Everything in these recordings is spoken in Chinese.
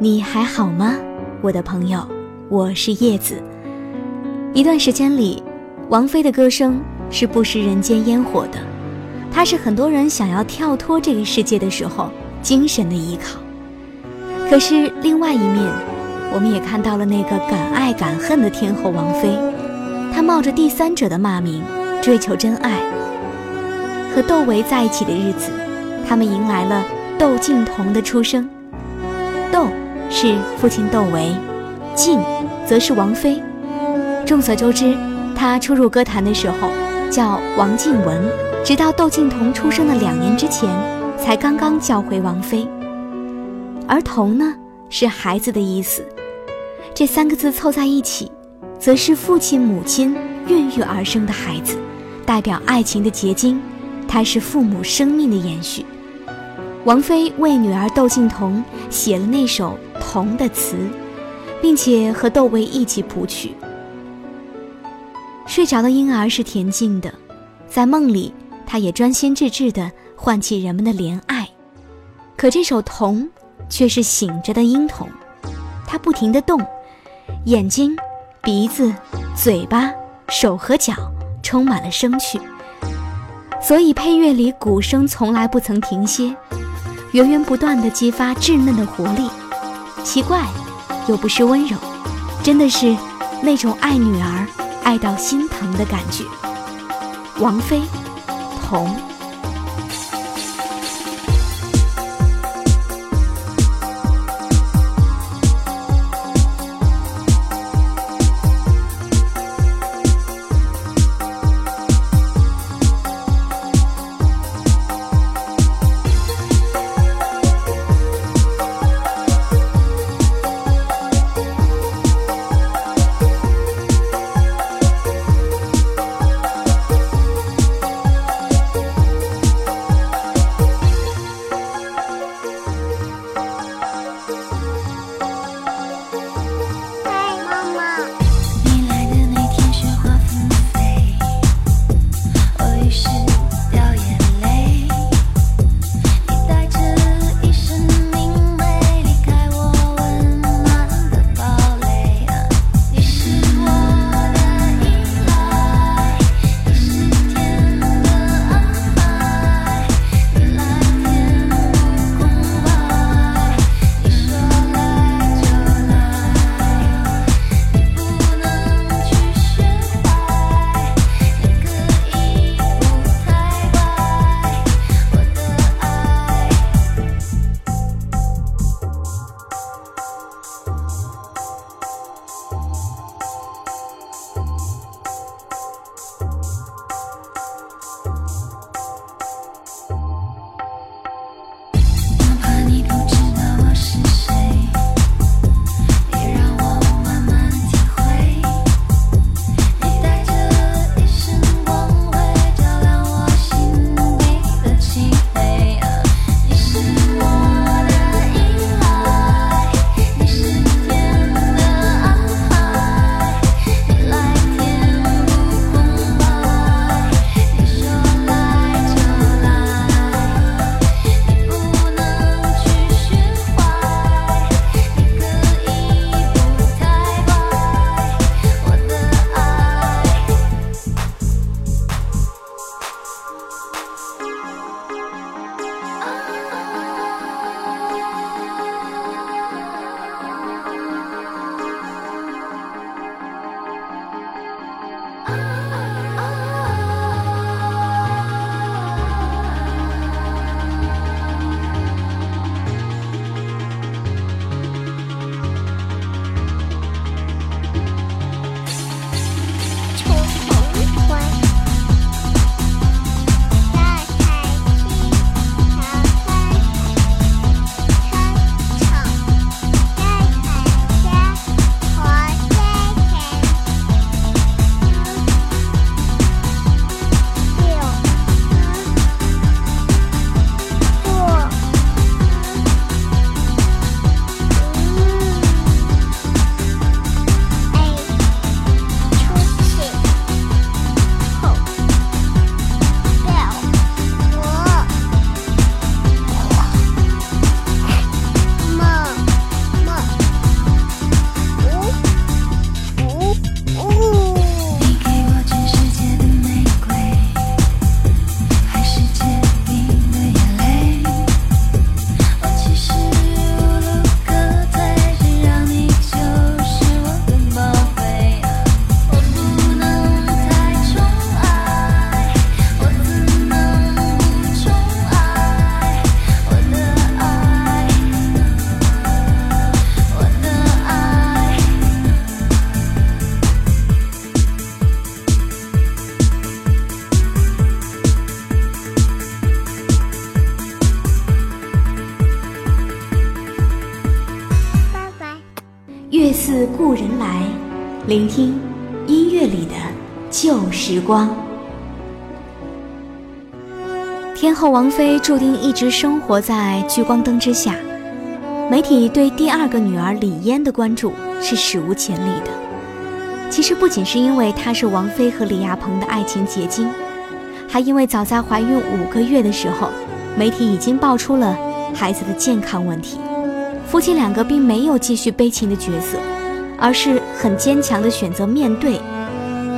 你还好吗，我的朋友？我是叶子。一段时间里，王菲的歌声是不食人间烟火的，她是很多人想要跳脱这个世界的时候精神的依靠。可是另外一面，我们也看到了那个敢爱敢恨的天后王菲，她冒着第三者的骂名，追求真爱。和窦唯在一起的日子，他们迎来了窦靖童的出生。窦。是父亲窦唯，靖则是王菲。众所周知，她初入歌坛的时候叫王靖雯，直到窦靖童出生的两年之前，才刚刚叫回王菲。而“童”呢，是孩子的意思，这三个字凑在一起，则是父亲母亲孕育而生的孩子，代表爱情的结晶，它是父母生命的延续。王菲为女儿窦靖童写了那首。童的词，并且和窦唯一起谱曲。睡着的婴儿是恬静的，在梦里，他也专心致志地唤起人们的怜爱。可这首童却是醒着的婴童，他不停地动，眼睛、鼻子、嘴巴、手和脚充满了生趣，所以配乐里鼓声从来不曾停歇，源源不断地激发稚嫩的活力。奇怪，又不失温柔，真的是那种爱女儿爱到心疼的感觉。王菲，童。故人来，聆听音乐里的旧时光。天后王菲注定一直生活在聚光灯之下，媒体对第二个女儿李嫣的关注是史无前例的。其实不仅是因为她是王菲和李亚鹏的爱情结晶，还因为早在怀孕五个月的时候，媒体已经爆出了孩子的健康问题。夫妻两个并没有继续悲情的角色，而是很坚强的选择面对，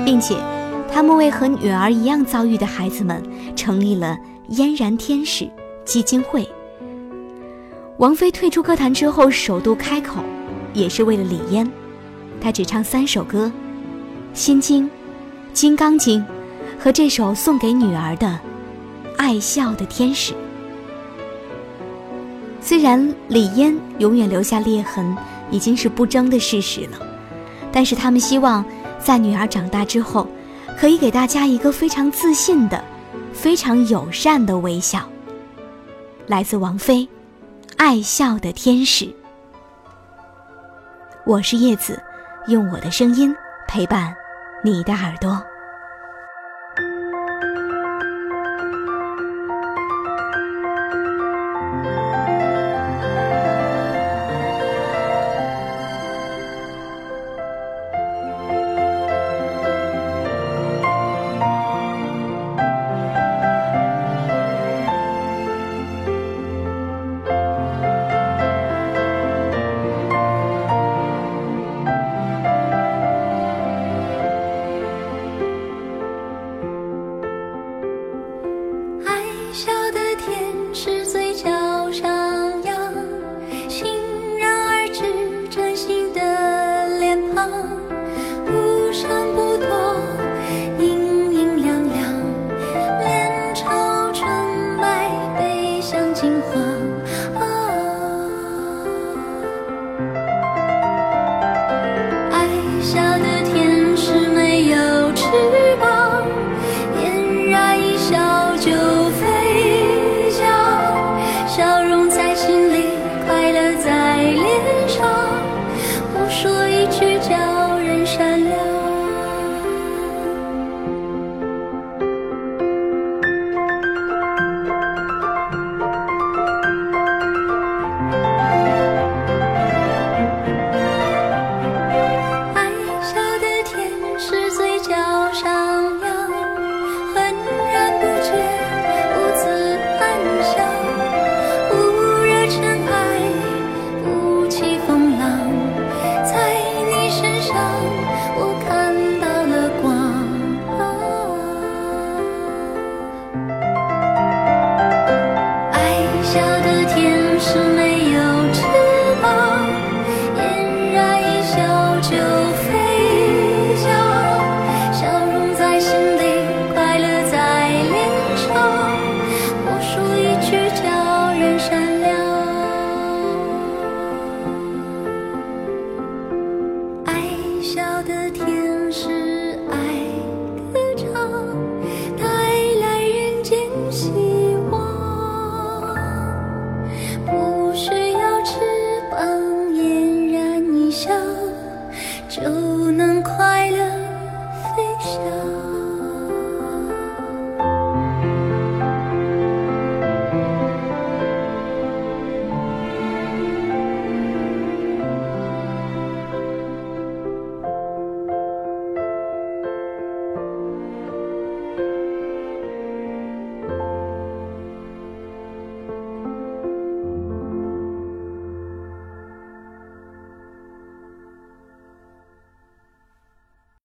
并且他们为和女儿一样遭遇的孩子们成立了嫣然天使基金会。王菲退出歌坛之后首度开口，也是为了李嫣。她只唱三首歌，《心经》《金刚经》和这首送给女儿的《爱笑的天使》。虽然李嫣永远留下裂痕已经是不争的事实了，但是他们希望在女儿长大之后，可以给大家一个非常自信的、非常友善的微笑。来自王菲，《爱笑的天使》。我是叶子。用我的声音陪伴你的耳朵。